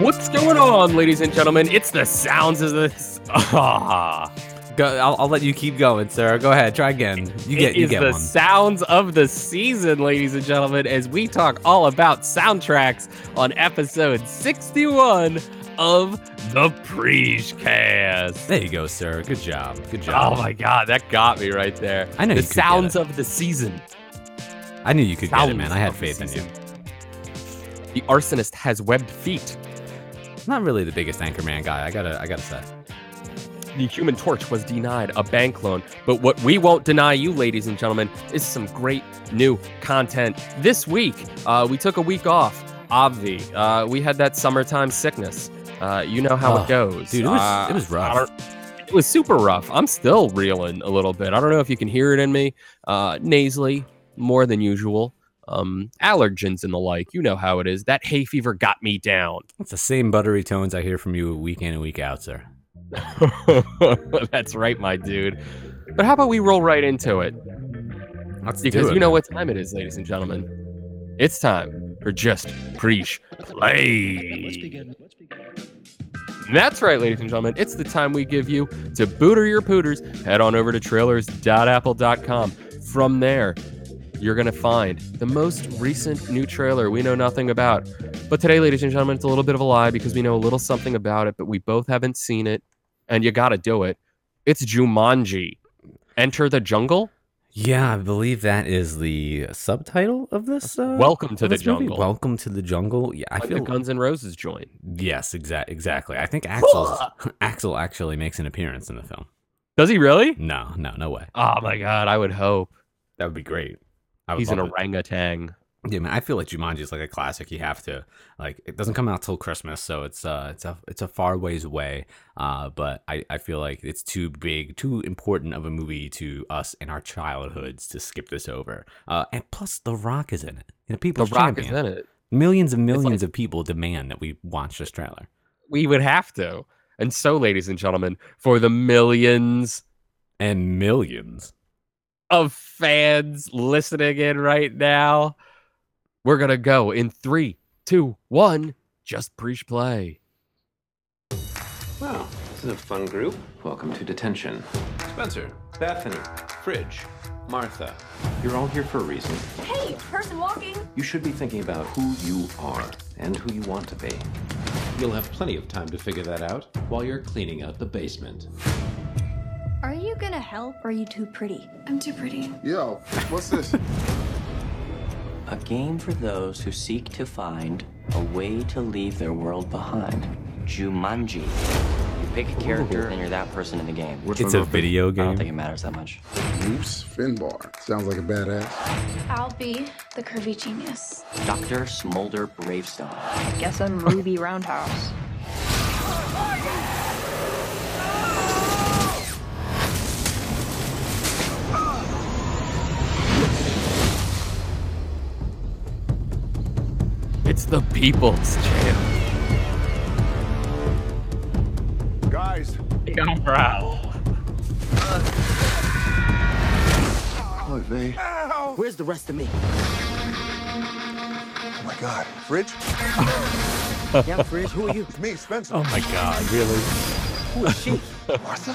What's going on, ladies and gentlemen? It's the sounds of this. Ah, Go, I'll, I'll let you keep going, sir. Go ahead. Try again. You get it you is get the one. sounds of the season, ladies and gentlemen, as we talk all about soundtracks on episode 61 of the Preach Cast. There you go, sir. Good job. Good job. Oh my god, that got me right there. I know the you could get sounds of the season. I knew you could get it, man. I had faith in you. The arsonist has webbed feet. Not really the biggest Anchorman guy. I gotta I gotta say. The Human Torch was denied a bank loan, but what we won't deny you, ladies and gentlemen, is some great new content. This week, uh, we took a week off. Obvi, uh, we had that summertime sickness. Uh, you know how Oh, it goes, dude, it was- Uh, it was rough. It was super rough. I'm still reeling a little bit. I don't know if you can hear it in me. Uh, nasally, more than usual. Um, allergens and the like. You know how it is. That hay fever got me down. It's the same buttery tones I hear from you week in and week out, sir. That's right, my dude. But how about we roll right into it? Let's Because do it, you know man. what time it is, ladies and gentlemen. It's time for just preach play. That's right, ladies and gentlemen. It's the time we give you to booter your pooters. Head on over to trailers.apple.com. From there, you're going to find the most recent new trailer we know nothing about. But today, ladies and gentlemen, it's a little bit of a lie because we know a little something about it, but we both haven't seen it, and you got to do it. It's Jumanji. Enter the jungle. Yeah, I believe that is the subtitle of this. Uh, Welcome to the movie. jungle. Welcome to the jungle. Yeah, I Like the feel. Guns N' Roses joint. Yes, exact, exactly. I think Axl Axl actually makes an appearance in the film. Does he really? No, no, no way. Oh my god, I would hope. That would be great. He's an it. orangutan. Yeah, man, I feel like Jumanji is like a classic. You have to like. It doesn't come out till Christmas, so it's uh, it's a it's a far ways away. Uh, but I I feel like it's too big, too important of a movie to us in our childhoods to skip this over. Uh, and plus, The Rock is in it. You know, people The Rock champion. is in it. Millions and like- millions of people demand that we watch this trailer. We would have to. And so, ladies and gentlemen, for the millions And millions. of fans listening in right now, we're gonna go in three, two, one. Just preach play. Wow, this is a fun group. Welcome to detention. Spencer, Bethany, Fridge, Martha. You're all here for a reason. Hey, person walking. You should be thinking about who you are and who you want to be. You'll have plenty of time to figure that out while you're cleaning out the basement. Are you gonna help or are you too pretty? I'm too pretty. Yo, what's this? A game for those who seek to find a way to leave their world behind. Jumanji. You pick a character and you're that person in the game. It's a video game. I don't think it matters that much. Mouse Finbar. Sounds like a badass. I'll be the curvy genius. Dr. Smolder Bravestone. I guess I'm Ruby Roundhouse. the people's champ. Guys, Young Brow. look, they. Where's the rest of me? Oh my God. Fridge? Yeah, Fridge, who are you? It's me, Spencer. Oh my god, really? Who is she? Martha?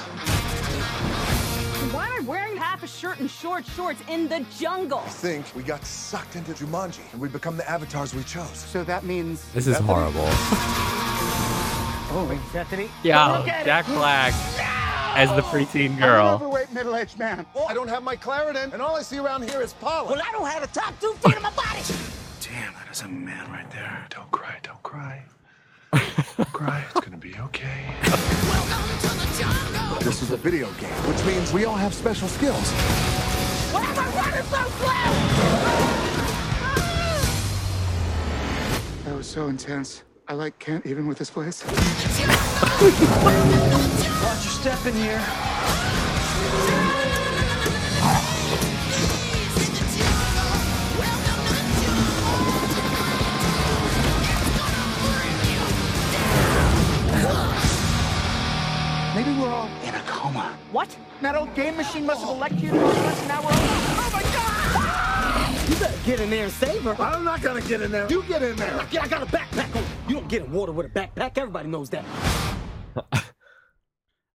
Why am I wearing half a shirt and short shorts in the jungle? I think we got sucked into Jumanji and we become the avatars we chose. So that means. This is horrible. Oh, wait, Bethany? Yeah, Look it. Jack Black as the preteen I'm an girl. overweight middle-aged man. I don't have my Claritin, and all I see around here is pollen. Well, I don't have the top two feet of my body. Damn, that is a man right there. Don't cry, don't cry. Don't cry, it's gonna be okay. This is a video game, which means we all have special skills. Why am I running so slow? That was so intense. I like can't even with this place. Watch your step in here. What? That don't game machine must have electrocuted all of us, and now we're all... Oh my god! You better get in there and save her. I'm not gonna get in there. You get in there. I got a backpack on. You don't get in water with a backpack. Everybody knows that.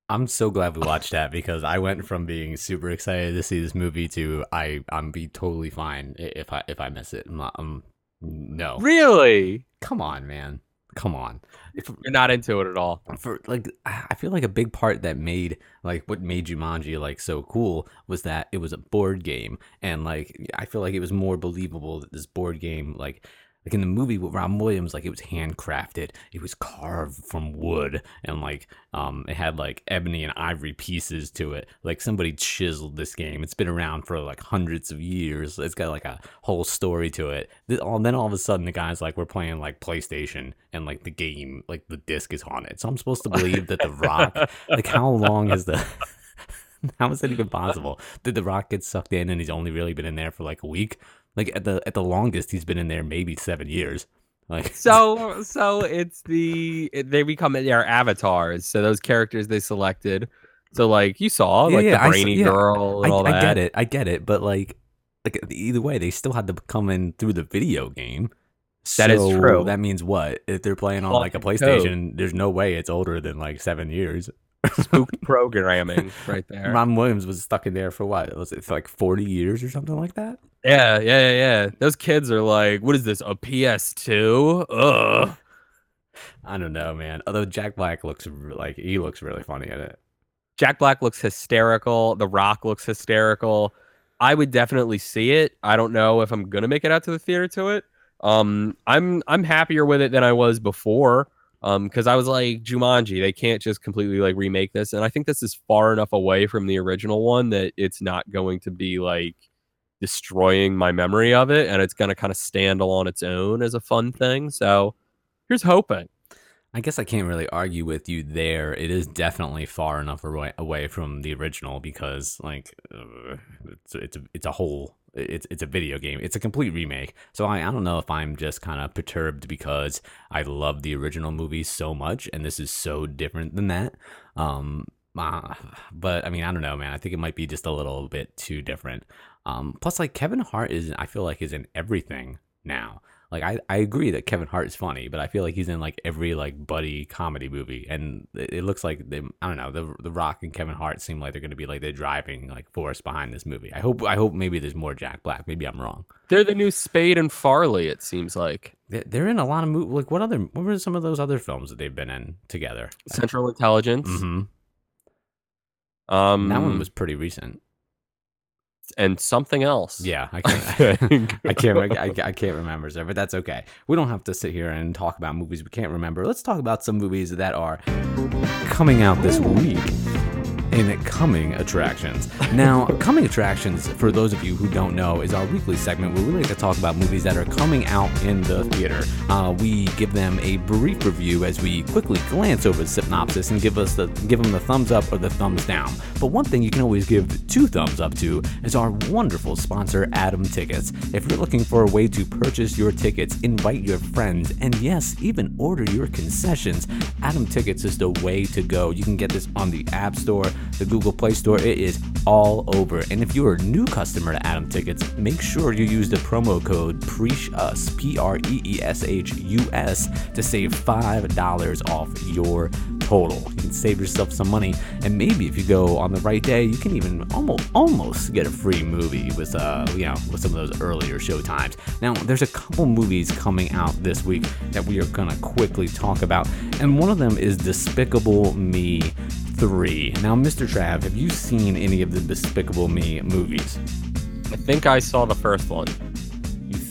I'm so glad we watched that because I went from being super excited to see this movie to I I'm be totally fine if I if I miss it. I'm, not, I'm no. Really? Come on, man. Come on. If, You're not into it at all. for like I feel like a big part that made like what made Jumanji like so cool was that it was a board game and like I feel like it was more believable that this board game like like in the movie with Robin Williams like it was handcrafted. It was carved from wood and like um it had like ebony and ivory pieces to it. Like somebody chiseled this game. It's been around for like hundreds of years. It's got like a whole story to it. Th- all- then all of a sudden the guy's like we're playing like PlayStation and like the game like the disc is on it. So I'm supposed to believe that the rock like how long has the how is that even possible? Did the rock get sucked in and he's only really been in there for like a week like at the at the longest he's been in there maybe seven years like So so it's the it- they become their avatars. So those characters they selected. So like you saw Yeah, like yeah, the brainy yeah. girl and I, all I that. I get it i get it but like like either way they still had to come in through the video game That is So true. that means what if they're playing on like a playstation there's no way it's older than like seven years Spooked programming right there. Robin Williams was stuck in there for what? Was it for like 40 years or something like that? Yeah, yeah, yeah, yeah. Those kids are like, what is this? A PS2? Ugh. I don't know, man. Although Jack Black looks r- like he looks really funny in it. Jack Black looks hysterical. The Rock looks hysterical. I would definitely see it. I don't know if I'm gonna make it out to the theater to it. Um, I'm I'm happier with it than I was before. Um, because I was like Jumanji, they can't just completely like remake this, and I think this is far enough away from the original one that it's not going to be like destroying my memory of it, and it's gonna kind of stand on its own as a fun thing. So here's hoping. I guess I can't really argue with you there. It is definitely far enough away, away from the original because, like, uh, it's it's a, it's a whole it's it's a video game. It's a complete remake. So I, I don't know if I'm just kind of perturbed because I love the original movie so much, and this is so different than that. Um, uh, but I mean, I don't know, man. I think it might be just a little bit too different. Um, plus, like Kevin Hart is, I feel like, is in everything now. Like I, I agree that Kevin Hart is funny, but I feel like he's in like every like buddy comedy movie, and it, it looks like they, I don't know, the the Rock and Kevin Hart seem like they're going to be like the driving like force behind this movie. I hope I hope maybe there's more Jack Black. Maybe I'm wrong. They're the new Spade and Farley. It seems like They- They're in a lot of movies. Like what other? What were some of those other films that they've been in together? Central Intelligence. hmm Um, that one was pretty recent. And something else. Yeah, I can't. I can't. I, I, can't remember, sir. But that's okay. We don't have to sit here and talk about movies we can't remember. Let's talk about some movies that are coming out this week in coming attractions. Now, coming attractions, for those of you who don't know, is our weekly segment where we like to talk about movies that are coming out in the theater. Uh, we give them a brief review as we quickly glance over the synopsis and give us the give them the thumbs up or the thumbs down. But one thing you can always give two thumbs up to is our wonderful sponsor, Atom Tickets. If you're looking for a way to purchase your tickets, invite your friends, and yes, even order your concessions, Atom Tickets is the way to go. You can get this on the App Store, the Google Play Store. It is all over. And if you're a new customer to Atom Tickets, make sure you use the promo code PREESHUS, P R E E S H U S, to save $5 off your total. You can save yourself some money, and maybe if you go on the right day, you can even almost almost get a free movie with uh you know with some of those earlier show times. Now there's a couple movies coming out this week that we are gonna quickly talk about, and one of them is Despicable Me 3. Now, Mr. Trav, have you seen any of the Despicable Me movies? I think I saw the first one.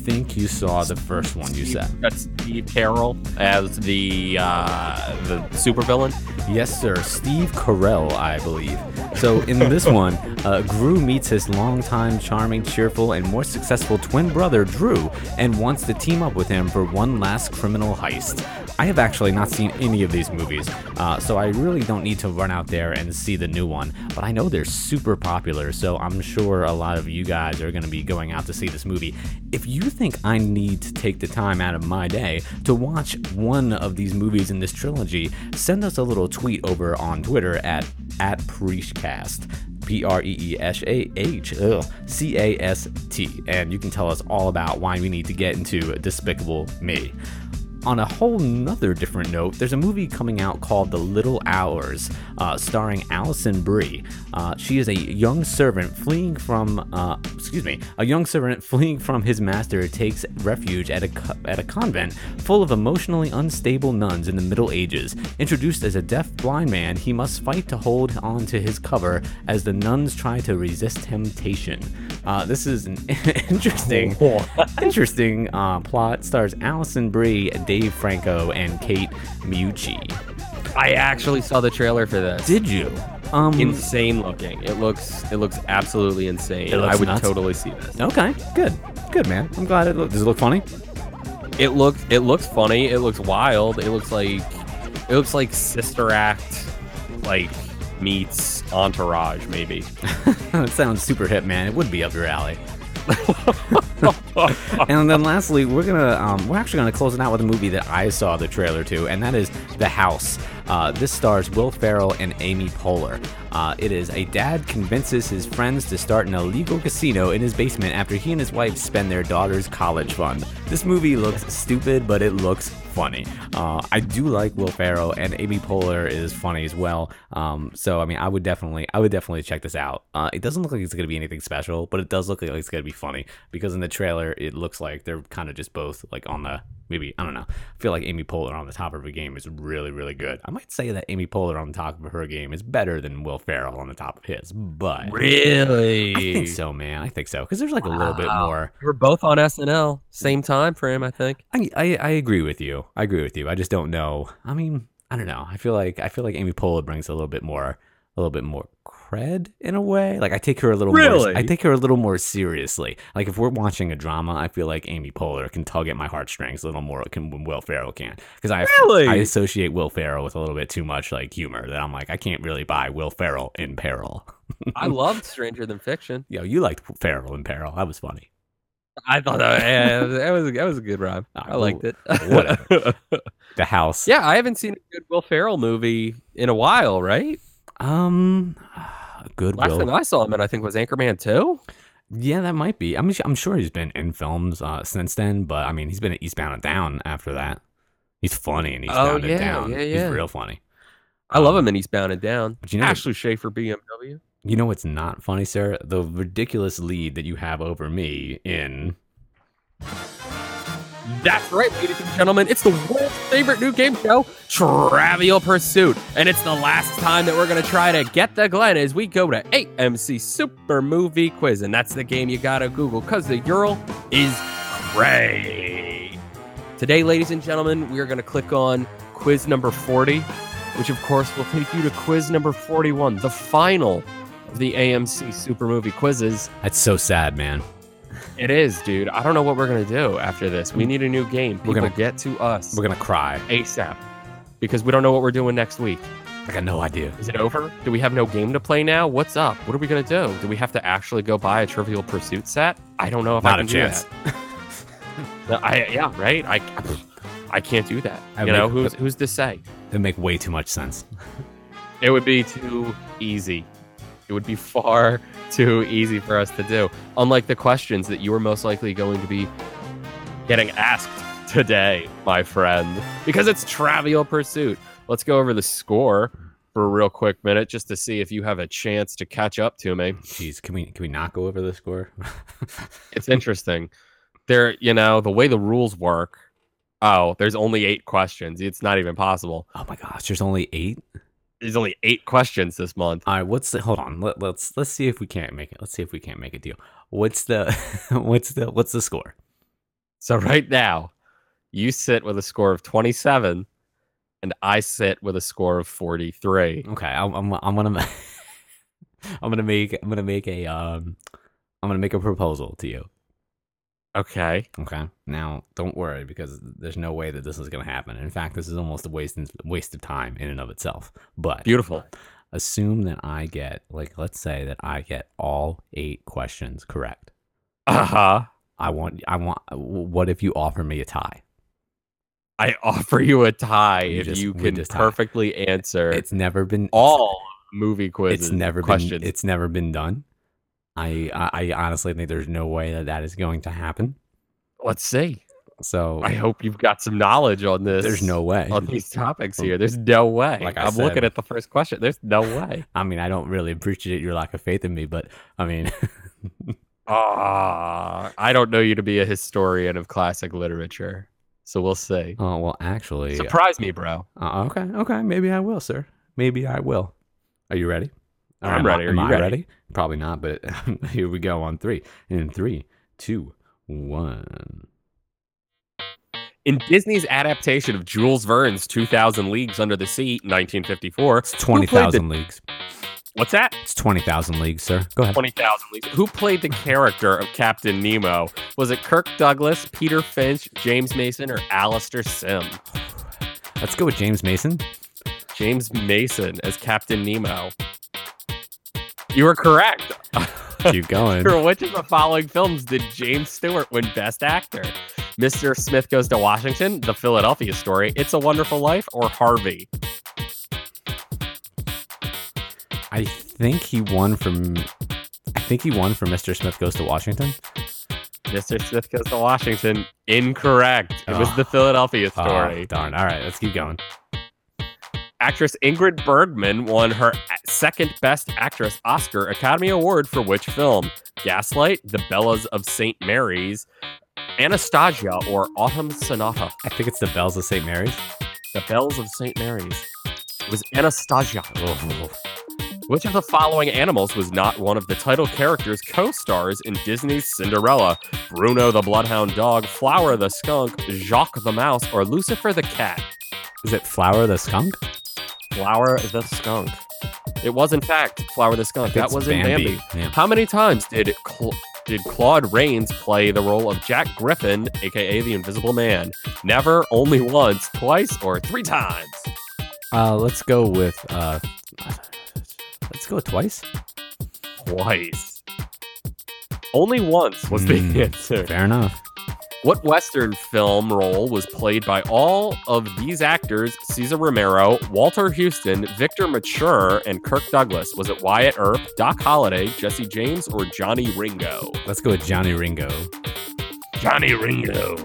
Think you saw the first one, you said? That's Steve Carroll as the uh, the supervillain. Yes, sir. Steve Carell, I believe. So in this one, uh, Gru meets his longtime charming, cheerful, and more successful twin brother, Drew, and wants to team up with him for one last criminal heist. I have actually not seen any of these movies, uh, so I really don't need to run out there and see the new one. But I know they're super popular, so I'm sure a lot of you guys are going to be going out to see this movie. If you think I need to take the time out of my day to watch one of these movies in this trilogy, send us a little tweet over on Twitter at at Preachcast. P R E E S A H C A S T. And you can tell us all about why we need to get into Despicable Me. On a whole nother different note, there's a movie coming out called The Little Hours, uh, starring Alison Brie. Uh, she is a young servant fleeing from, uh, excuse me, a young servant fleeing from his master takes refuge at a co- at a convent full of emotionally unstable nuns in the Middle Ages. Introduced as a deaf blind man, he must fight to hold on to his cover as the nuns try to resist temptation. Uh, this is an interesting, interesting uh, plot. Stars Alison Brie, Dave Franco, and Kate Micucci. I actually saw the trailer for this. Did you? Um, insane looking. It looks it looks absolutely insane. Looks I would nuts. totally see this. okay, good, good man. I'm glad it. Look, does it look funny? It looks it looks funny. It looks wild. It looks like it looks like Sister Act, like meets Entourage maybe. it sounds super hip, man. It would be up your alley. and then lastly, we're gonna um, we're actually gonna close it out with a movie that I saw the trailer to, and that is The House. Uh, this stars Will Ferrell and Amy Poehler. Uh, it is a dad convinces his friends to start an illegal casino in his basement after he and his wife spend their daughter's college fund. This movie looks stupid, but it looks funny. Uh, I do like Will Ferrell, and Amy Poehler is funny as well. Um, so I mean, I would definitely, I would definitely check this out. Uh, it doesn't look like it's gonna be anything special, but it does look like it's gonna be funny because in the trailer it looks like they're kind of just both like on the maybe I don't know. I feel like Amy Poehler on the top of her game is really really good. I might say that Amy Poehler on the top of her game is better than Will Ferrell on the top of his, but Really? I think so, man. I think so because there's like a little bit more. We're both on SNL, same time frame, I think. I, I I agree with you. I agree with you. I just don't know. I mean, I don't know. I feel like I feel like Amy Poehler brings a little bit more, a little bit more cred in a way. Like I take her a little more. Really? I take her a little more seriously. Like if we're watching a drama, I feel like Amy Poehler can tug at my heartstrings a little more than Will Ferrell can. Because I Really? I associate Will Ferrell with a little bit too much like humor that I'm like I can't really buy Will Ferrell in peril. I loved Stranger Than Fiction. Yo, you liked Ferrell in peril. That was funny. I thought that, yeah, that was that was a good rhyme. I liked it. whatever. The house. yeah, I haven't seen a good Will Ferrell movie in a while, right? Um. Good Last thing I saw him in, I think, was Anchorman 2. Yeah, that might be. I mean, I'm sure he's been in films uh, since then, but I mean, he's been at Eastbound and Down after that. He's funny and Eastbound Oh, yeah, and Down. yeah, yeah. He's real funny. I love him in Eastbound and Down. But you know- Ashley Schaeffer BMW. You know what's not funny, sir? The ridiculous lead that you have over me in. That's right, ladies and gentlemen. It's the world's favorite new game show, Trivial Pursuit. And it's the last time that we're going to try to get the Glen as we go to AMC Super Movie Quiz. And that's the game you got to Google because the URL is great. Today, ladies and gentlemen, we are going to click on quiz number 40, which of course will take you to quiz number 41, the final of the AMC Super Movie Quizzes. That's so sad, man. It is, dude. I don't know what we're gonna do after this. We need a new game. People We're gonna- get to us We're gonna cry. ASAP because we don't know what we're doing next week. I got no idea. Is it over? Do we have no game to play now? What's up? What are we gonna do? Do we have to actually go buy a Trivial Pursuit set? I don't know if I can a chance. do that. I yeah, right. I I can't do that. I you know who's who's to say? It'd make way too much sense. It would be too easy. It would be far too easy for us to do. Unlike the questions that you are most likely going to be getting asked today, my friend, because it's Trivial Pursuit. Let's go over the score for a real quick minute just to see if you have a chance to catch up to me. Jeez, can we can we not go over the score? It's interesting. There, you know, the way the rules work. Oh, there's only eight questions. It's not even possible. oh my gosh, there's only eight. There's only eight questions this month. All right, what's the? Hold on. Let, let's let's see if we can't make it. Let's see if we can't make a deal. What's the what's the what's the score? So right now, you sit with a score of 27, and I sit with a score of 43. Okay, I'm I'm, I'm gonna I'm gonna make I'm gonna make a um I'm gonna make a proposal to you. Okay. Okay. Now, don't worry because there's no way that this is gonna happen. In fact, this is almost a waste waste of time in and of itself. But Beautiful. assume that I get like let's say that I get all eight questions correct. Uh huh. I want I want what if you offer me a tie? I offer you a tie You if just- you can tie. perfectly answer It's never been all movie quiz. It's never questions. been. It's never been done. I, I honestly think there's no way that that is going to happen. Let's see. So I hope you've got some knowledge on this. there's no way. on these topics here. There's no way. Like I I'm looking at the first question. There's no way. I mean, I don't really appreciate your lack of faith in me, but I mean, Ah, I don't know you to be a historian of classic literature, so we'll see. oh well, actually, Surprise me, bro. Uh, okay, okay, maybe I will, sir. Maybe I will. Are you ready? Or I'm am I- ready. Are am you I ready? Probably not, but here we go on three. In three, two, one. In Disney's adaptation of Jules Verne's 2000 Leagues Under the Sea, 1954, It's twenty thousand the- leagues. what's that? It's twenty thousand leagues, sir. Go ahead. 20,000 Leagues. Who played the character of Captain Nemo? Was it Kirk Douglas, Peter Finch, James Mason, or Alastair Sim? Let's go with James Mason. James Mason as Captain Nemo. You were correct. Keep going. For which of the following films did James Stewart win Best Actor? Mr. Smith Goes to Washington, The Philadelphia Story, It's a Wonderful Life, or Harvey? I think he won from. I think he won from Mr. Smith Goes to Washington. Mr. Smith Goes to Washington. Incorrect. It was Oh. The Philadelphia Oh, Story. darn. All right, let's keep going. Actress Ingrid Bergman won her second Best Actress Oscar Academy Award for which film? Gaslight, The Bellas of St. Mary's, Anastasia, or Autumn Sonata? I think it's the Bells of St. Mary's. The Bells of St. Mary's. It was Anastasia. Oh, Which of the following animals was not one of the title characters co-stars in Disney's Cinderella? Bruno the Bloodhound Dog, Flower the Skunk, Jacques the Mouse, or Lucifer the Cat? is it Flower the Skunk? Flower the Skunk. It was, in fact, Flower the Skunk. That It's was in Bambi. Bambi, yeah. How many times did Cl- did Claude Rains play the role of Jack Griffin, aka the Invisible Man? Never, only once, twice, or three times. Uh, let's go with. Uh, let's go with twice. Twice. Only once was the Hmm, answer. Fair enough. What Western film role was played by all of these actors Cesar Romero, Walter Huston, Victor Mature, and Kirk Douglas? Was it Wyatt Earp, Doc Holliday, Jesse James, or Johnny Ringo? Let's go with Johnny Ringo. Johnny Ringo.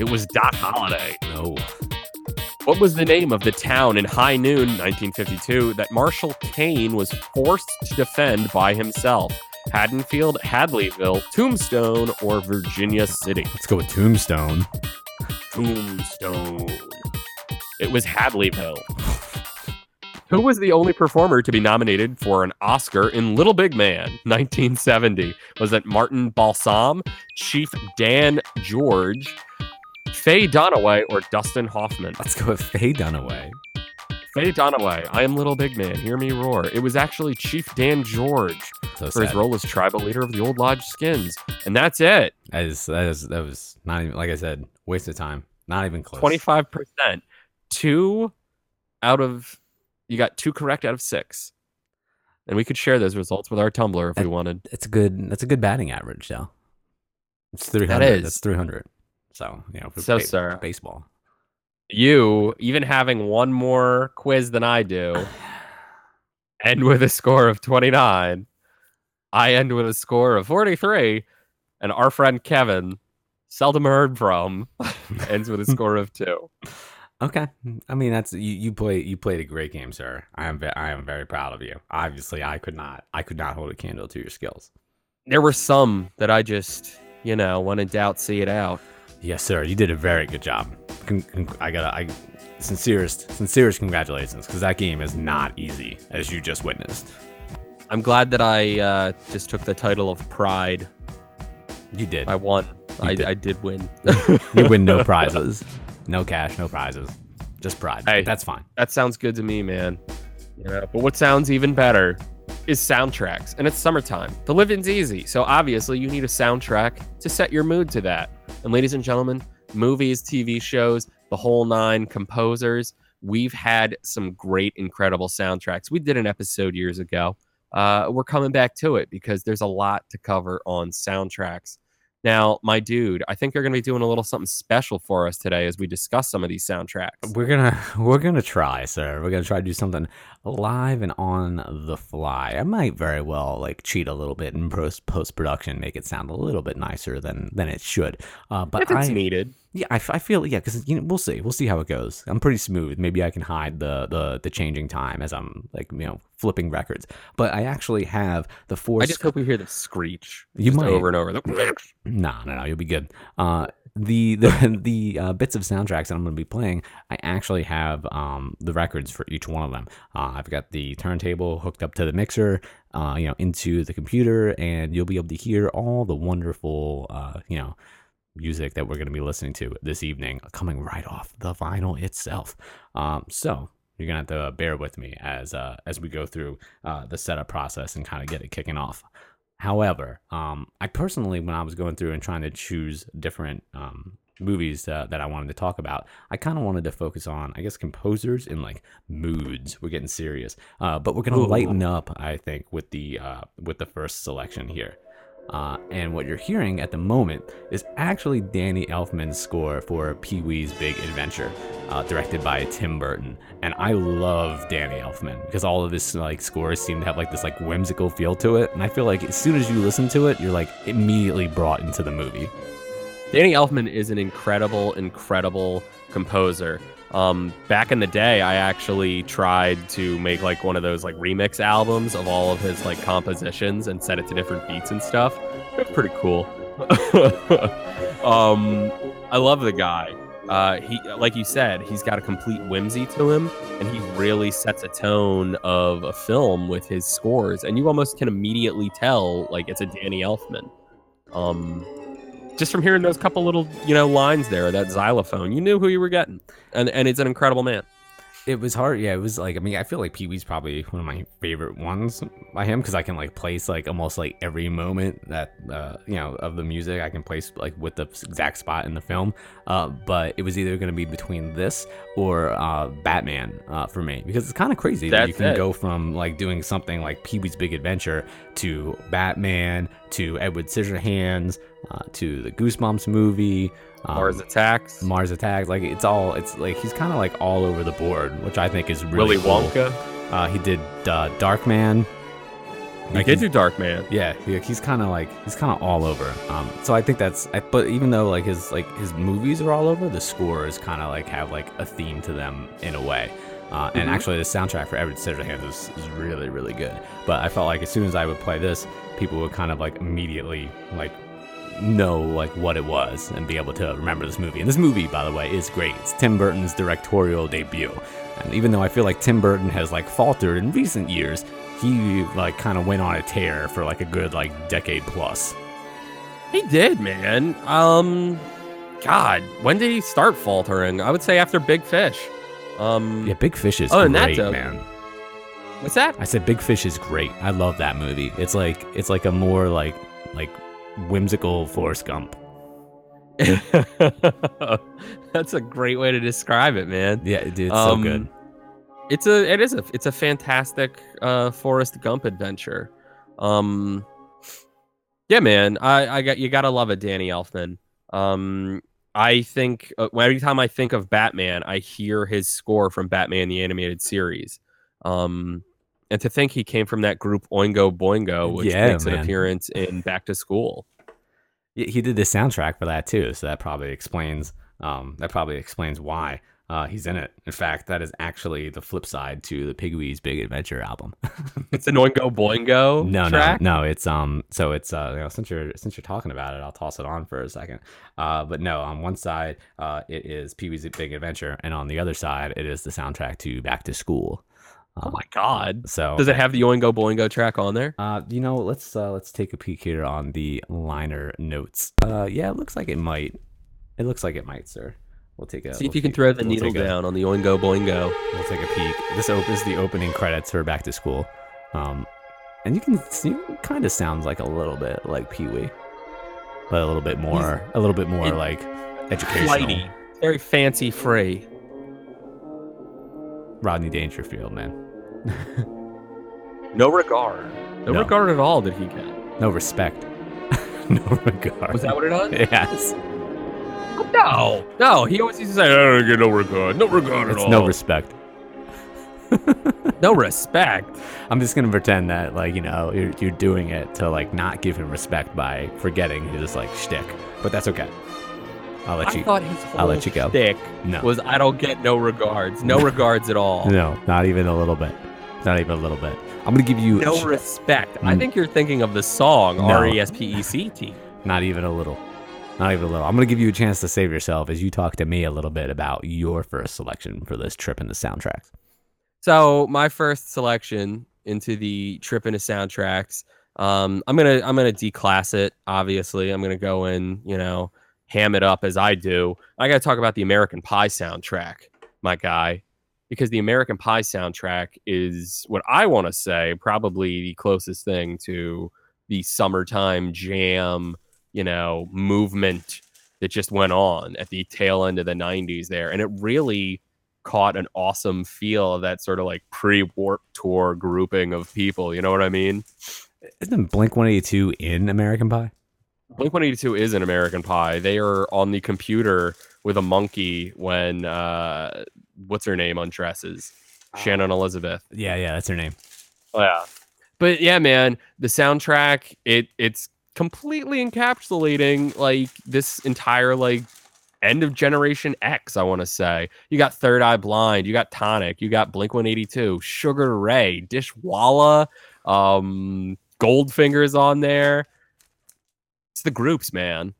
It was Doc Holliday. No. What was the name of the town in High Noon, 1952, that Marshal Kane was forced to defend by himself? Haddonfield, Hadleyville, Tombstone, or Virginia City? Let's go with Tombstone. Tombstone. It was Hadleyville. Who was the only performer to be nominated for an Oscar in Little Big Man 1970? Was it Martin Balsam, Chief Dan George, Faye Dunaway, or Dustin Hoffman? Let's go with Faye Dunaway. Faye Dunaway, I am Little Big Man, hear me roar. It was actually Chief Dan George So for his role as tribal leader of the Old Lodge Skins. And that's it. That is that is that was not even like I said, waste of time. Not even close. 25%. Two out of, you got two correct out of six. And we could share those results with our Tumblr if we wanted. It's a good. That's a good batting average, though. It's three hundred. is. That's three hundred. So you know, for So, ba- sir. baseball. You, even having one more quiz than I do, end with a score of 29. I end with a score of 43. And our friend Kevin, seldom heard from, ends with a score of two. Okay, I mean that's you. You play. You played a great game, sir. I am. I am very proud of you. Obviously, I could not. I could not hold a candle to your skills. There were some that I just, you know, when in doubt, see it out. Yes, sir. You did a very good job. Con- con- I gotta. I sincerest, sincerest congratulations because that game is not easy, as you just witnessed. I'm glad that I uh, just took the title of Pride. You did. I won. You I, did. I did win. you win no prizes, no cash, no prizes, just pride. Hey. that's fine. That sounds good to me, man. You know, but what sounds even better is soundtracks, and it's summertime. The living's easy, so obviously you need a soundtrack to set your mood to that. And ladies and gentlemen, movies, TV shows, the whole nine, composers, we've had some great, incredible soundtracks. We did an episode years ago. Uh, we're coming back to it because there's a lot to cover on soundtracks. Now, my dude, I think you're going to be doing a little something special for us today as we discuss some of these soundtracks. We're gonna we're gonna try, sir. We're gonna try to do something live and on the fly. I might very well like cheat a little bit in post post production, make it sound a little bit nicer than than it should. Uh, but if it's I, needed. Yeah, I, f- I feel yeah, because you know we'll see, we'll see how it goes. I'm pretty smooth. Maybe I can hide the the the changing time as I'm like you know flipping records. But I actually have the four. I just hope we hear the screech. You might. over and over. The- No, no, no, you'll be good. Uh, the the the uh, bits of soundtracks that I'm going to be playing, I actually have um, the records for each one of them. Uh, I've got the turntable hooked up to the mixer, uh, you know, into the computer, and you'll be able to hear all the wonderful, uh, you know, music that we're going to be listening to this evening coming right off the vinyl itself. Um, so you're gonna have to bear with me as uh, as we go through uh, the setup process and kind of get it kicking off. However, um, I personally, when I was going through and trying to choose different um, movies uh, that I wanted to talk about, I kind of wanted to focus on, I guess, composers and like moods. We're getting serious, uh, but we're gonna Ooh. lighten up, I think, with the uh, with the first selection here. Uh, and what you're hearing at the moment is actually Danny Elfman's score for Pee Wee's Big Adventure, uh, directed by Tim Burton. And I love Danny Elfman because all of his like scores seem to have like this like whimsical feel to it. And I feel like as soon as you listen to it, you're like immediately brought into the movie. Danny Elfman is an incredible, incredible composer. Um, back in the day, I actually tried to make like one of those like remix albums of all of his like compositions and set it to different beats and stuff. Pretty cool. um, I love the guy. Uh, he, like you said, he's got a complete whimsy to him, and he really sets a tone of a film with his scores, and you almost can immediately tell like it's a Danny Elfman. Um, just from hearing those couple little you know lines there that xylophone you knew who you were getting and and it's an incredible man It was hard. Yeah, it was like I mean, I feel like Pee Wee's probably one of my favorite ones by him because I can like place like almost like every moment that uh, you know of the music. I can place like with the exact spot in the film. Uh, but it was either going to be between this or uh, Batman uh, for me because it's kind of crazy that you can it. go from like doing something like Pee Wee's Big Adventure to Batman to Edward Scissorhands uh, to the Goosebumps movie. Um, mars attacks Mars Attacks. Like it's all it's like he's kind of like all over the board, which I think is really willy cool. wonka Uh, he did uh, Darkman. Like, did he's- do dark man Yeah, he- he's kind of like he's kind of all over. Um, so I think that's. I, but even though like his like his movies are all over, the scores kind of like have like a theme to them in a way. Uh, and Mhm. actually, the soundtrack for Edward Scissorhands is, is really really good. But I felt like as soon as I would play this, people would kind of like immediately like know like what it was and be able to remember this movie. And this movie, by the way, is great. It's Tim Burton's directorial debut. And even though I feel like Tim Burton has like faltered in recent years, he like kind of went on a tear for like a good like decade plus. he did man um god when did he start faltering i would say after big fish um Yeah, Big Fish is Other than that, great, though- man. what's that I said Big Fish is great. I love that movie. It's like it's like a more like like whimsical Forrest Gump. that's a great way to describe it man Yeah, dude, it's Um, so good. it's a it is a it's a fantastic uh Forrest Gump adventure. Um yeah, man, I I got you got to love it, Danny Elfman. Um I think uh, every time I think of Batman, I hear his score from Batman the animated series. Um and to think he came from that group Oingo Boingo, which Yeah, makes an appearance in Back to School. He did the soundtrack for that too, so that probably explains um that probably explains why uh he's in it. In fact, that is actually the flip side to the Pee Wee's Big Adventure album. It's an Oingo Boingo no, track. no, no. It's um. So it's uh. You know, since you're since you're talking about it, I'll toss it on for a second. Uh, but no. On one side, uh, it is Pee Wee's Big Adventure, and on the other side, it is the soundtrack to Back to School. Oh my god. So Does it have the Oingo Boingo track on there? Uh, you know, let's uh, let's take a peek here on the liner notes. Uh, yeah, it looks like it might. It looks like it might, sir. We'll take a. See if we'll you can take- throw the we'll needle take a- down on the Oingo Boingo. We'll take a peek. This opens the opening credits for Back to School, um, and you can see kind of sounds like a little bit like Pee Wee, but a little bit more, a little bit more it- like educational. Flighty. Very fancy free. Rodney Dangerfield, man. No regard. No, No. regard at all did he get. No respect. no regard. Was that what it was? Yes. No, no. He always used to say, "I don't get no regard, no regard at It's all." no respect. no respect. I'm just gonna pretend that like you know you're you're doing it to like not give him respect by forgetting his like shtick, but that's okay. I'll let I you. thought his whole I'll let you go. shtick No. was I don't get no regards, no regards at all. No, not even a little bit. Not even a little bit. I'm gonna give you No sh- respect. I Mm. think you're thinking of the song No. R E S P E C T. not even a little. Not even a little. I'm gonna give you a chance to save yourself as you talk to me a little bit about your first selection for this trip in the soundtracks. So my first selection into the trip into soundtracks. Um, I'm gonna I'm gonna declass it. Obviously, I'm gonna go in. You know, ham it up as I do. I got to talk about the American Pie soundtrack, my guy, because the American Pie soundtrack is what I want to say probably the closest thing to the summertime jam, you know, movement that just went on at the tail end of the 90s there. And it really caught an awesome feel of that sort of like pre-warp tour grouping of people. You know what I mean? Isn't Blink 182 in American Pie? Blink 182 is an American Pie. They are on the computer with a monkey when uh what's her name undresses Shannon Elizabeth. Yeah, yeah, that's her name. Oh, yeah. But yeah, man, the soundtrack it it's completely encapsulating like this entire like end of generation X, I want to say. You got Third Eye Blind, you got Tonic, you got Blink 182, Sugar Ray, Dishwalla, um Goldfinger's on there. It's the groups, man.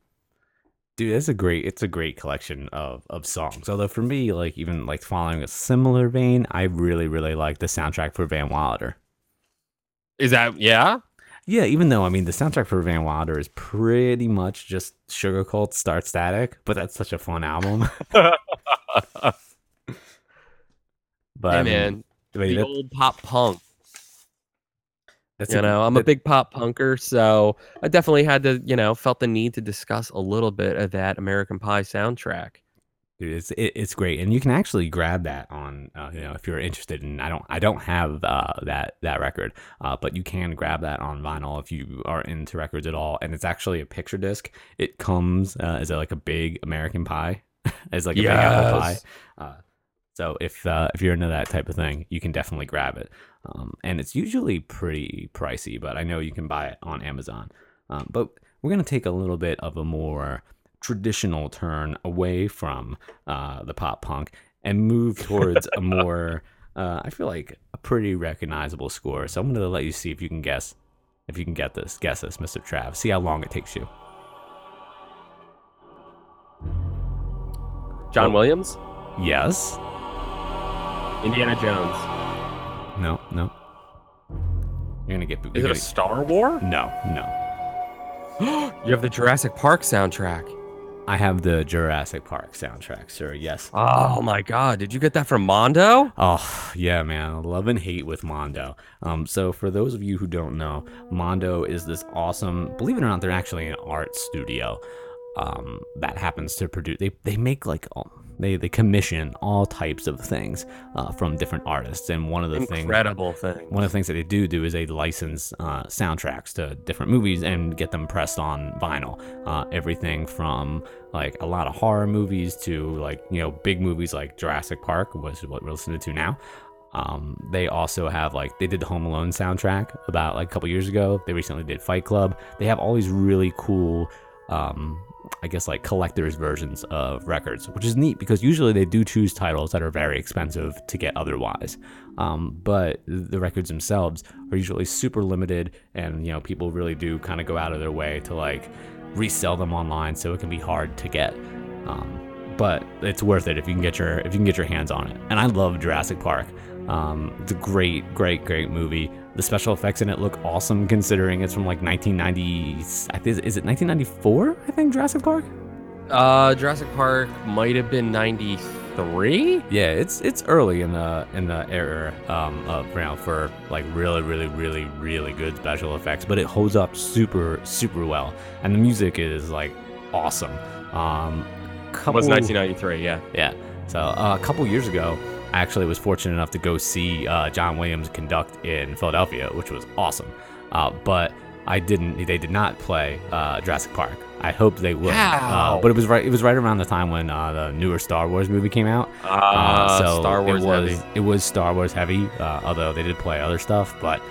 Dude, it's a great it's a great collection of of songs. Although for me, like even like following a similar vein, I really really like the soundtrack for Van Wilder. Is that yeah? Yeah, even though I mean the soundtrack for Van Wilder is pretty much just Sugarcult Start Static, but that's such a fun album. but yeah, I mean, man. wait, the that- old pop punk. that's you a- know, I'm a big pop punker, so I definitely had to, you know, felt the need to discuss a little bit of that American Pie soundtrack. Dude, it's it, it's great, and you can actually grab that on uh, you know if you're interested. in I don't I don't have uh, that that record, uh, but you can grab that on vinyl if you are into records at all. And it's actually a picture disc. It comes uh, as a, like a big American Pie, as like a big apple pie. Uh, so if uh, if you're into that type of thing, you can definitely grab it. Um, and it's usually pretty pricey, but I know you can buy it on Amazon. Um, but we're gonna take a little bit of a more traditional turn away from uh, the pop punk and move towards a more, uh, I feel like a pretty recognizable score. So I'm gonna let you see if you can guess, if you can get this, guess this, Mr. Trav. See how long it takes you. John Williams, Yes. Indiana Jones. No. No. You're gonna get. Is you're it a gonna- Star War? no. No. You have the Jurassic Park soundtrack. I have the Jurassic Park soundtrack, sir. Yes. Oh my god, did you get that from Mondo? Oh yeah, man, love and hate with Mondo. Um, so for those of you who don't know, Mondo is this awesome. Believe it or not, they're actually an art studio. Um, that happens to produce. They they make like all, they they commission all types of things uh, from different artists. And one of the things Incredible thing. one of the things that they do do is they license uh, soundtracks to different movies and get them pressed on vinyl. Uh, everything from like a lot of horror movies to like you know big movies like Jurassic Park, which is what we're listening to now. Um, they also have like they did the Home Alone soundtrack about like a couple years ago. They recently did Fight Club. They have all these really cool um, I guess like collector's versions of records, which is neat because usually they do choose titles that are very expensive to get otherwise. Um, but the records themselves are usually super limited, and you know people really do kind of go out of their way to like resell them online, so it can be hard to get. Um, but it's worth it if you can get your if you can get your hands on it. And I love Jurassic Park. Um, it's a great, great, great movie. The special effects in it look awesome considering it's from like 1990. I is it 1994? I think Jurassic Park. Uh, Jurassic Park might have been 93. Yeah, it's it's early in the in the era um, of you know for like really, really, really, really good special effects, but it holds up super, super well, and the music is like awesome. Um, couple, Was 1993, yeah. Yeah. So uh, a couple years ago, actually was fortunate enough to go see uh, John Williams conduct in Philadelphia, which was awesome. Uh, but I didn't. They did not play uh, Jurassic Park. I hope they would. Uh, but it was right. It was right around the time when uh, the newer Star Wars movie came out. Ah, Uh, so Star Wars it was, heavy. It was Star Wars heavy. Uh, although they did play other stuff, but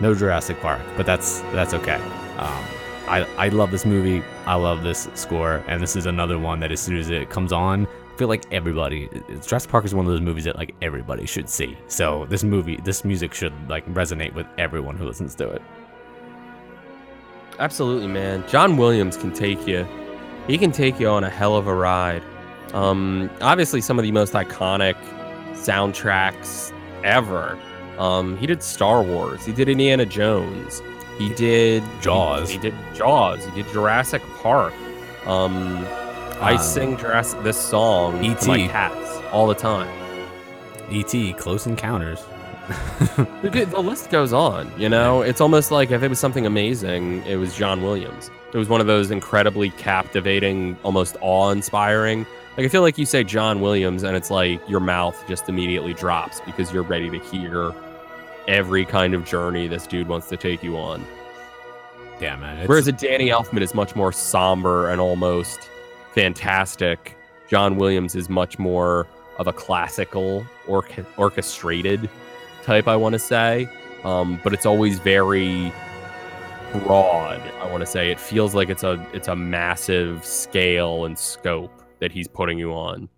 no Jurassic Park. But that's that's okay. Um, I I love this movie. I love this score, and this is another one that as soon as it comes on, feel like everybody. Jurassic Park is one of those movies that like everybody should see. So this movie, this music should like resonate with everyone who listens to it. Absolutely, man. John Williams can take you. He can take you on a hell of a ride. Um, obviously, some of the most iconic soundtracks ever. Um, he did Star Wars. He did Indiana Jones. He did Jaws. He, he did Jaws. He did Jurassic Park. Um, I Um, sing Jurassic this song to my E.T.. cats all the time. E.T. Close Encounters. The, the list goes on, you know? It's almost like if it was something amazing, it was John Williams. It was one of those incredibly captivating, almost awe inspiring. Like, I feel like you say John Williams, and it's like your mouth just immediately drops because you're ready to hear every kind of journey this dude wants to take you on. Yeah, man. It's, Whereas a Danny Elfman is much more somber and almost fantastic. John Williams is much more of a classical, orche- orchestrated type, I want to say. Um, but it's always very broad. I want to say it feels like it's a it's a massive scale and scope that he's putting you on.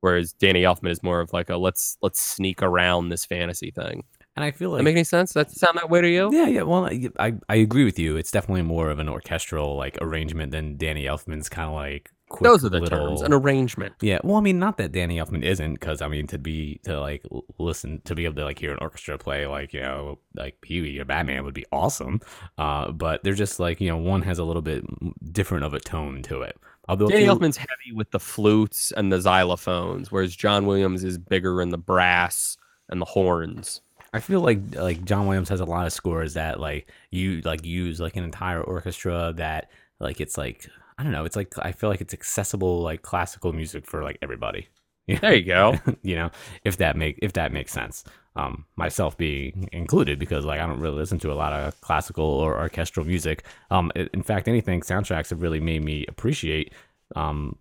Whereas Danny Elfman is more of like a let's let's sneak around this fantasy thing. and I feel like That make any sense? Does that sound that way to you? Yeah, yeah. Well, I, I I agree with you. It's definitely more of an orchestral like arrangement than Danny Elfman's kind of like. Quick Those are the little... terms. An arrangement. Yeah, well, I mean, not that Danny Elfman isn't, because I mean, to be to like listen to be able to like hear an orchestra play like you know like Pee Wee or Batman would be awesome. Uh, but they're just like you know one has a little bit different of a tone to it. Although Danny you- Elfman's heavy with the flutes and the xylophones, whereas John Williams is bigger in the brass and the horns. I feel like like John Williams has a lot of scores that like you like use like an entire orchestra that like it's like I don't know it's like I feel like it's accessible like classical music for like everybody. There you go. you know if that make if that makes sense. Um, myself being included because like I don't really listen to a lot of classical or orchestral music. Um, in fact, anything soundtracks have really made me appreciate um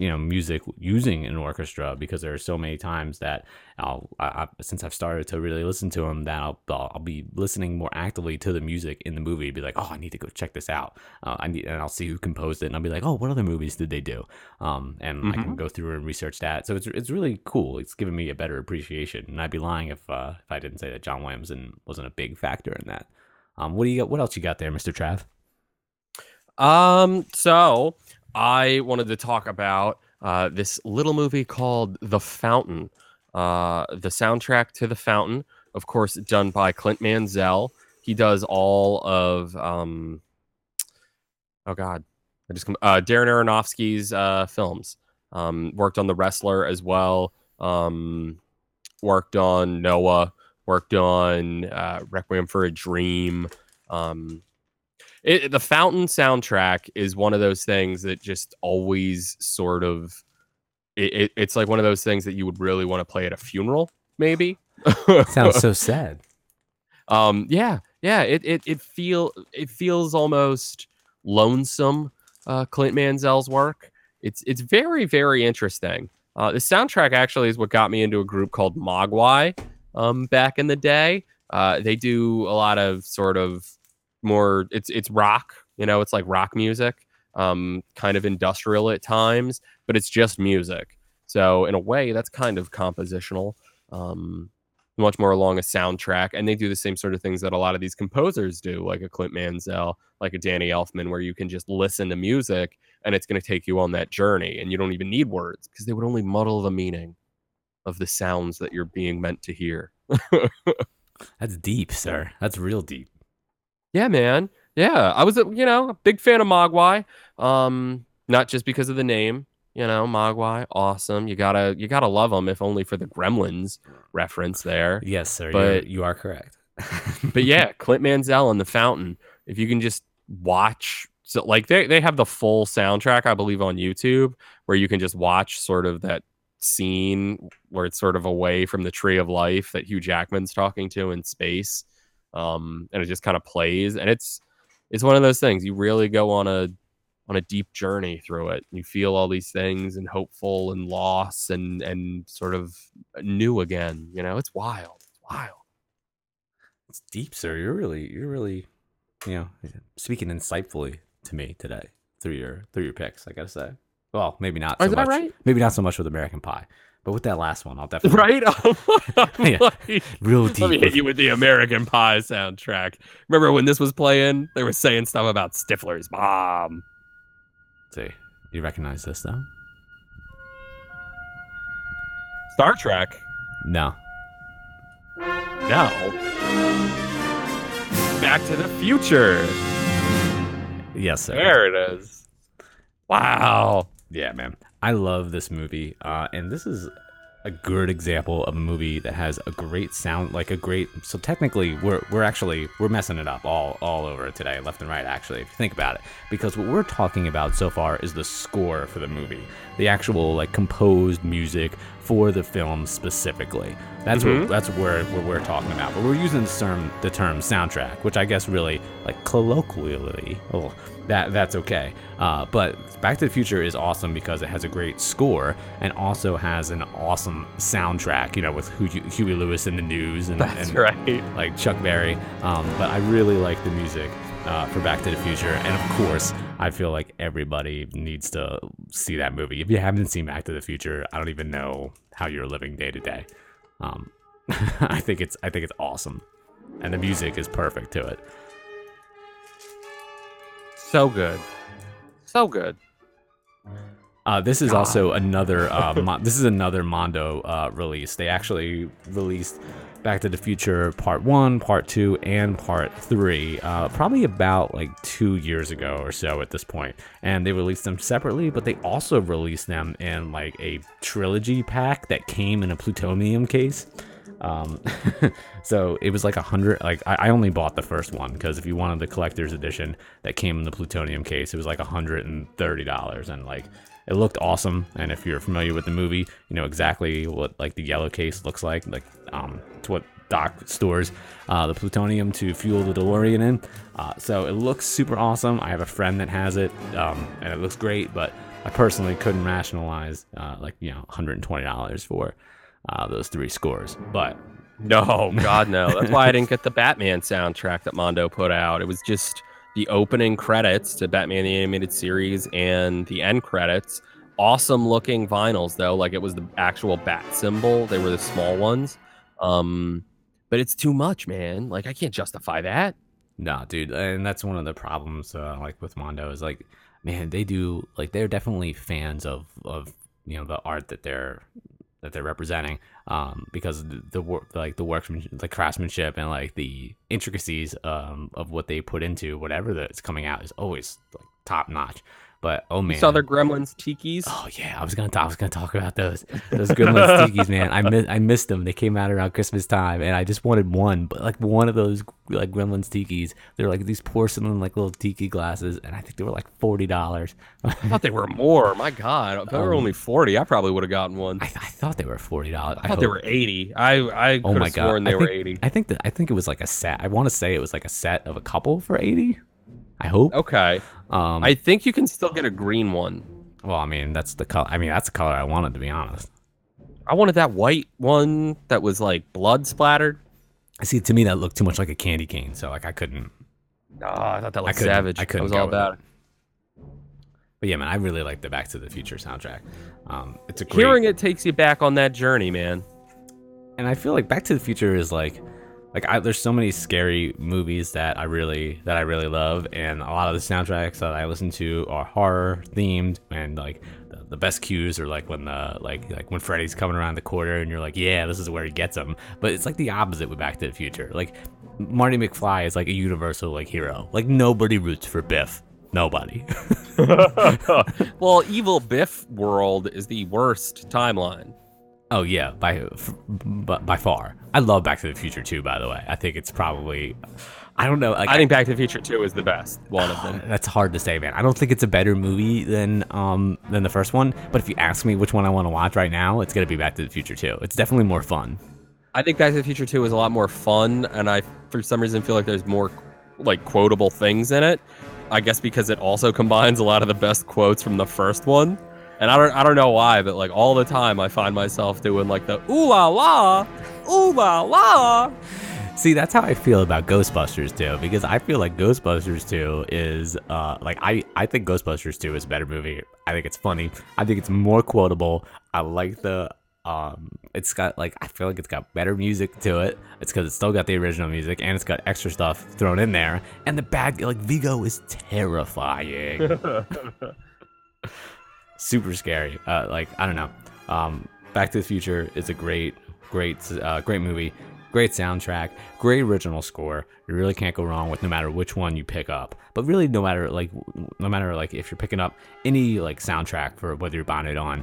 you know music using an orchestra because there are so many times that I'll I, since I've started to really listen to them that I'll, I'll I'll be listening more actively to the music in the movie. Be like oh I need to go check this out. Uh, I need and I'll see who composed it and I'll be like oh what other movies did they do? Um and I can go through and research that. So it's it's really cool. It's given me a better appreciation and I'd be lying if uh, if I didn't say that John Williams and wasn't a big factor in that. Um what do you got what else you got there Mr. Trav? Um, so I wanted to talk about uh, this little movie called The Fountain. Uh, the soundtrack to The Fountain, of course, done by Clint Mansell. He does all of um, oh god, I just come uh, Darren Aronofsky's uh, films. Um, worked on The Wrestler as well. Um, worked on Noah. Worked on uh, Requiem for a Dream. Um, it, the Fountain soundtrack is one of those things that just always sort of it, it, it's like one of those things that you would really want to play at a funeral, maybe. sounds so sad. Um yeah yeah it it, it feel it feels almost lonesome uh clint Mansell's work. It's it's very very interesting. Uh the soundtrack actually is what got me into a group called mogwai um back in the day. Uh they do a lot of sort of more it's it's rock you know it's like rock music um kind of industrial at times but it's just music. So in a way that's kind of compositional um much more along a soundtrack and they do the same sort of things that a lot of these composers do like a clint mansell like a danny elfman where you can just listen to music and it's going to take you on that journey and you don't even need words because they would only muddle the meaning of the sounds that you're being meant to hear. That's deep sir. That's real deep yeah man. Yeah i was a you know a big fan of mogwai um not just because of the name you know mogwai awesome. You gotta you gotta love them if only for the gremlins reference there. Yes sir But- you are correct. But yeah, Clint Mansell and The Fountain. If you can just watch, so like they they have the full soundtrack, I believe, on YouTube, where you can just watch sort of that scene where it's sort of away from the tree of life that Hugh Jackman's talking to in space, um, and it just kind of plays, and it's it's one of those things you really go on a on a deep journey through it. You feel all these things and hopeful and loss and and sort of new again. You know, it's wild. It's wild. It's deep, sir. You're really, you're really, you know, speaking insightfully to me today through your through your picks. I gotta say. Well, maybe not. So is that much. right? Maybe not so much with American Pie, but with that last one, I'll definitely. Right? Oh yeah. Real deep. Let me hit you with the American Pie soundtrack. Remember when this was playing? They were saying stuff about Stifler's mom. See, you recognize this though? Star Trek. No. No. Back to the Future. Yes, sir. There it is. Wow. Yeah, man. I love this movie. Uh, and this is a good example of a movie that has a great sound, like a great. So technically, we're we're actually we're messing it up all all over today, left and right. Actually, if you think about it, because what we're talking about so far is the score for the movie, the actual like composed music for the film specifically. That's Mhm. what that's where, where we're talking about. But we're using the term the term soundtrack, which I guess really like colloquially, oh, that that's okay. Uh, but Back to the Future is awesome because it has a great score and also has an awesome soundtrack. You know, with Huey, Huey Lewis and the News and, That's and right. like Chuck Berry. Um, but I really like the music uh, for Back to the Future, and of course, I feel like everybody needs to see that movie. If you haven't seen Back to the Future, I don't even know how you're living day to day. Um, I think it's I think it's awesome, and the music is perfect to it. So good. So good. Uh, this is also another uh, Mon- this is another Mondo uh, release. They actually released Back to the Future Part One, Part Two, and Part Three, uh, probably about like two years ago or so at this point. And they released them separately, but they also released them in like a trilogy pack that came in a plutonium case. Um, so it was like a hundred. Like I, I only bought the first one because if you wanted the collector's edition that came in the plutonium case, it was like a hundred and thirty dollars, and like it looked awesome. And if you're familiar with the movie, you know exactly what like the yellow case looks like. Like um, it's what Doc stores uh, the plutonium to fuel the DeLorean in. Uh, so it looks super awesome. I have a friend that has it, um, and it looks great. But I personally couldn't rationalize uh, like you know 120 dollars for uh, those three scores. But No, God, no. That's why I didn't get the Batman soundtrack that Mondo put out. It was just the opening credits to Batman the Animated Series and the end credits. Awesome looking vinyls, though. Like it was the actual bat symbol. They were the small ones. Um, but it's too much, man. Like I can't justify that. No, dude, and that's one of the problems. Uh, like with Mondo is like, man, they do like they're definitely fans of of you know the art that they're that they're representing. Um, because the, work like the workmanship, the craftsmanship, and like the intricacies um of what they put into whatever that's coming out is always like top notch. But oh man, You saw their Gremlins tikis? Oh yeah, I was gonna talk, I was gonna talk about those those Gremlins tikis, man. I miss I missed them. They came out around Christmas time, and I just wanted one, but like one of those like Gremlins tikis. They're like these porcelain like little tiki glasses, and I think they were like forty dollars. I thought they were more. My God, if they were Um, only forty, I probably would have gotten one. I, I thought they were forty dollars. I thought they were eighty. I I Oh my god! sworn they I were think, eighty. I think that I think it was like a set. I want to say it was like a set of a couple for eighty. I hope. Okay. Um, I think you can still get a green one. well, I mean that's the color. I mean that's the color I wanted to be honest. I wanted that white one that was like blood splattered. I see, to me that looked too much like a candy cane, so like I couldn't. Oh, I thought that looked couldn't- savage. I couldn't was go all about it. But yeah, man, I really like the Back to the Future soundtrack. Um, it's a great, Hearing it takes you back on that journey, man. and I feel like Back to the Future is like, like I, there's so many scary movies that I really that I really love, and a lot of the soundtracks that I listen to are horror themed, and like the, the best cues are like when the like like when Freddy's coming around the corner, and you're like, yeah, this is where he gets him. But it's like the opposite with Back to the Future. Like Marty McFly is like a universal like hero. Like nobody roots for Biff. Nobody. well, Evil Biff World is the worst timeline. Oh yeah, by f- by, far. I love Back to the Future too. By the way, I think it's probably. I don't know. Like, I think Back to the Future 2 is the best one of them. that's hard to say, man. I don't think it's a better movie than um than the first one. But if you ask me which one I want to watch right now, it's gonna be Back to the Future too. It's definitely more fun. I think Back to the Future 2 is a lot more fun, and I, for some reason, feel like there's more like quotable things in it. I guess because it also combines a lot of the best quotes from the first one. And I don't I don't know why, but like all the time I find myself doing like the ooh la la, ooh la la. See, that's how I feel about Ghostbusters 2 because I feel like Ghostbusters 2 is uh like I I think Ghostbusters 2 is a better movie. I think it's funny. I think it's more quotable. I like the um it's got like I feel like it's got better music to it. It's cuz it's still got the original music and it's got extra stuff thrown in there and the bad like Vigo is terrifying. Super scary. Uh like I don't know. Um Back to the Future is a great great uh great movie great soundtrack, great original score. You really can't go wrong with no matter which one you pick up. But really, no matter like no matter like if you're picking up any like soundtrack for whether you're buying it on.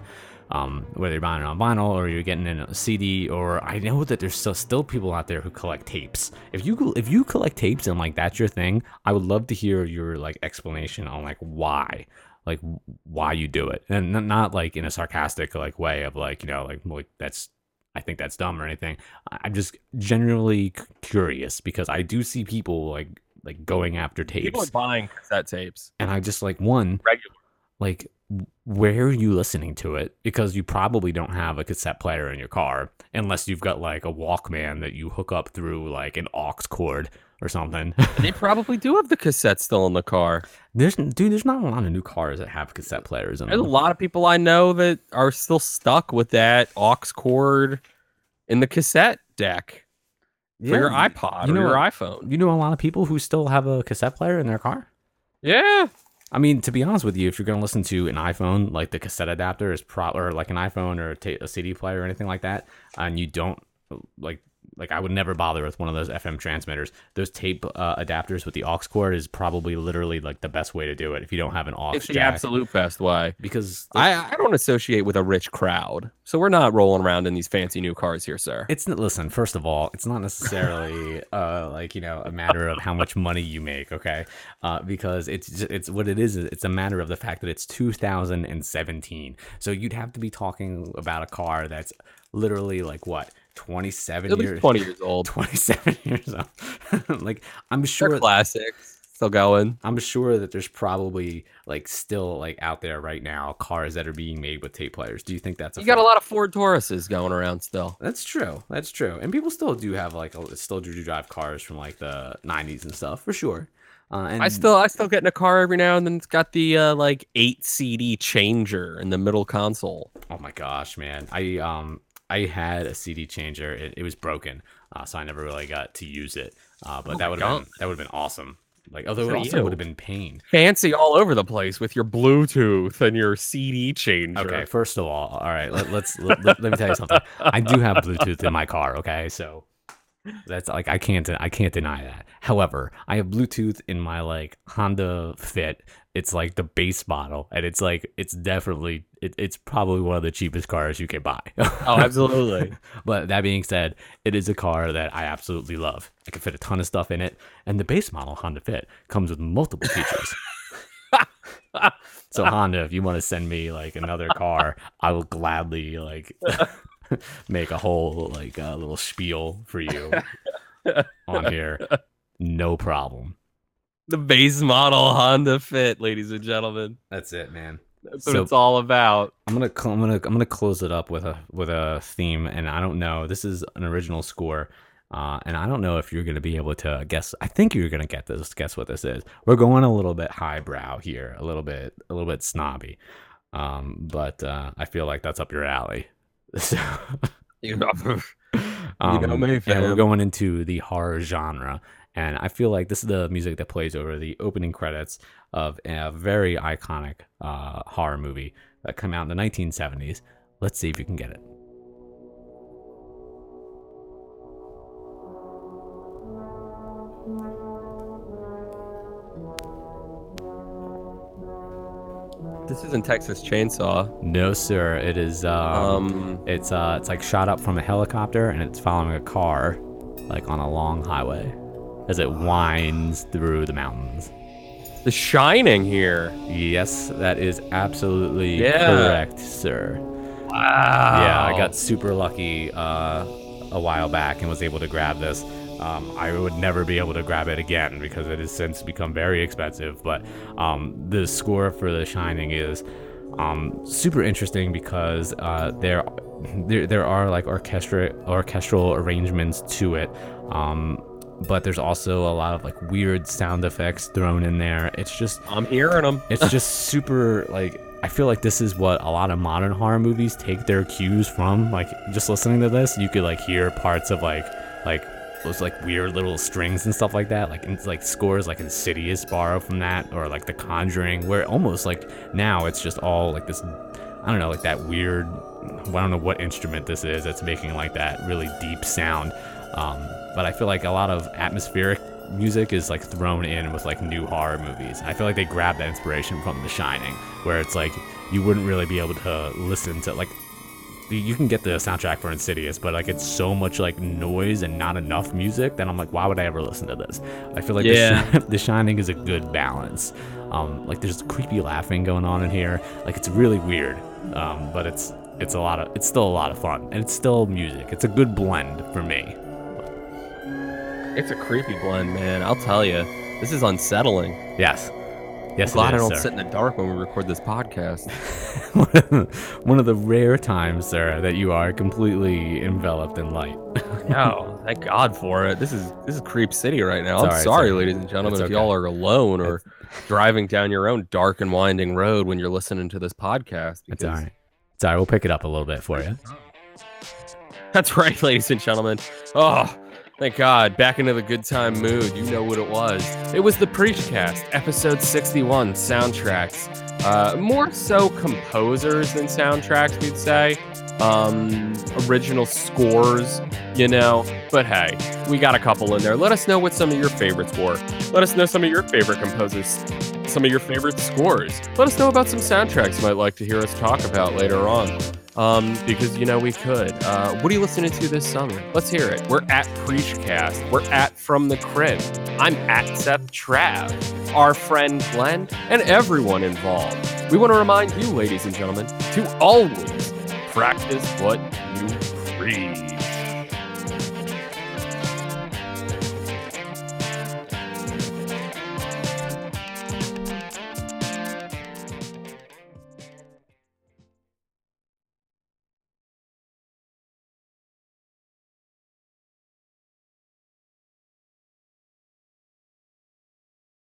Um, whether you're buying it on vinyl or you're getting in a CD, or I know that there's still still people out there who collect tapes. If you if you collect tapes and like that's your thing, I would love to hear your like explanation on like why like why you do it and not like in a sarcastic like way of like you know like like that's I think that's dumb or anything. I'm just generally curious because I do see people like like going after tapes. People are buying cassette tapes. And I just like one regular. Like where are you listening to it? Because you probably don't have a cassette player in your car unless you've got like a Walkman that you hook up through like an aux cord or something. they probably do have the cassette still in the car. There's dude, there's not a lot of new cars that have cassette players in There's them. a lot of people I know that are still stuck with that aux cord in the cassette deck for your iPod you or know your iPhone. You know a lot of people who still have a cassette player in their car? Yeah. I mean, to be honest with you, if you're going to listen to an iPhone, like the cassette adapter is pro or like an iPhone or a, ta- a CD player or anything like that, and you don't like like I would never bother with one of those FM transmitters. Those tape uh, adapters with the aux cord is probably literally like the best way to do it if you don't have an aux It's the jack. absolute best way. because I, I don't associate with a rich crowd. So we're not rolling around in these fancy new cars here, sir. It's listen. First of all, it's not necessarily uh like you know a matter of how much money you make, okay? Uh, because it's it's what it is. is It's a matter of the fact that it's 2017. So you'd have to be talking about a car that's literally like what 27 At least years 20 years old. 27 years old. like I'm sure They're classics. Still going. I'm sure that there's probably like still like out there right now cars that are being made with tape players. Do you think that's a You got a lot of Ford Tauruses going around still. That's true. That's true. And people still do have like a, still do drive cars from like the 90s and stuff for sure. Uh, and I still I still get in a car every now and then. It's got the uh, like eight CD changer in the middle console. Oh my gosh, man! I um I had a CD changer. It, it was broken, uh, so I never really got to use it. Uh, but Oh that would have been that would have been awesome. Like although it also would have been pain. Fancy all over the place with your Bluetooth and your CD changer. Okay, first of all, all right, let, let's let, let, let me tell you something. I do have Bluetooth in my car. Okay, so that's like I can't I can't deny that. However, I have Bluetooth in my like Honda Fit. It's like the base model, and it's like it's definitely it, it's probably one of the cheapest cars you can buy. Oh, absolutely. but that being said, it is a car that I absolutely love. I can fit a ton of stuff in it, and the base model Honda Fit comes with multiple features. so Honda, if you want to send me like another car, I will gladly like make a whole like uh, little spiel for you on here. No problem. The base model Honda Fit, ladies and gentlemen. That's it, man. That's what it's all about. I'm gonna cl- I'm gonna I'm gonna close it up with a with a theme, and I don't know. This is an original score, uh, and I don't know if you're gonna be able to guess. I think you're gonna get this. Guess what this is? We're going a little bit highbrow here, a little bit a little bit snobby, um, but uh, I feel like that's up your alley. So, You know, um, know me, and we're going into the horror genre. And I feel like this is the music that plays over the opening credits of a very iconic uh, horror movie that came out in the 1970s. Let's see if you can get it. this isn't Texas Chainsaw. No, sir. It is. Um, Um, it's uh, it's like shot up from a helicopter, and it's following a car, like on a long highway, as it winds through the mountains. The Shining here. Yes, that is absolutely Yeah. correct, sir. Wow. Yeah, I got super lucky uh, a while back and was able to grab this. Um, I would never be able to grab it again because it has since become very expensive. But um, the score for The Shining is um, super interesting because uh, there, there there are like orchestra orchestral arrangements to it. Um, but there's also a lot of like weird sound effects thrown in there. It's just I'm hearing them. it's just super like I feel like this is what a lot of modern horror movies take their cues from. Like just listening to this, you could like hear parts of like like those like weird little strings and stuff like that. Like it's like scores like Insidious borrow from that, or like The Conjuring, where almost like now it's just all like this. I don't know, like that weird. I don't know what instrument this is that's making like that really deep sound. Um, but I feel like a lot of atmospheric music is like thrown in with like new horror movies. I feel like they grab that inspiration from The Shining, where it's like you wouldn't really be able to listen to like you can get the soundtrack for Insidious, but like it's so much like noise and not enough music that I'm like, why would I ever listen to this? I feel like Yeah. the, the Shining is a good balance. Um, like there's creepy laughing going on in here. Like it's really weird, um, but it's it's a lot of it's still a lot of fun and it's still music. It's a good blend for me. It's a creepy blend, man. I'll tell you. This is unsettling. Yes, yes. Glad it I is, don't sir. sit in the dark when we record this podcast. One of the rare times, sir, that you are completely enveloped in light. no, thank God for it. This is this is Creep City right now. It's I'm right, sorry, it's- ladies and gentlemen, it's if okay. y'all are alone or driving down your own dark and winding road when you're listening to this podcast. It's all because- right. It's all right. We'll pick it up a little bit for you. That's right, ladies and gentlemen. Oh, thank God. Back into the good time mood. You know what it was. It was the Preachcast, episode 61, soundtracks. Uh, more so composers than soundtracks, we'd say. Um, original scores, you know. But hey, we got a couple in there. Let us know what some of your favorites were. Let us know some of your favorite composers, some of your favorite scores. Let us know about some soundtracks you might like to hear us talk about later on um, because you know we could. Uh, what are you listening to this summer? Let's hear it. We're at Preachcast. We're at From the Crib. I'm at Seth Trav, our friend Glenn, and everyone involved. We want to remind you, ladies and gentlemen, to always practice what you preach.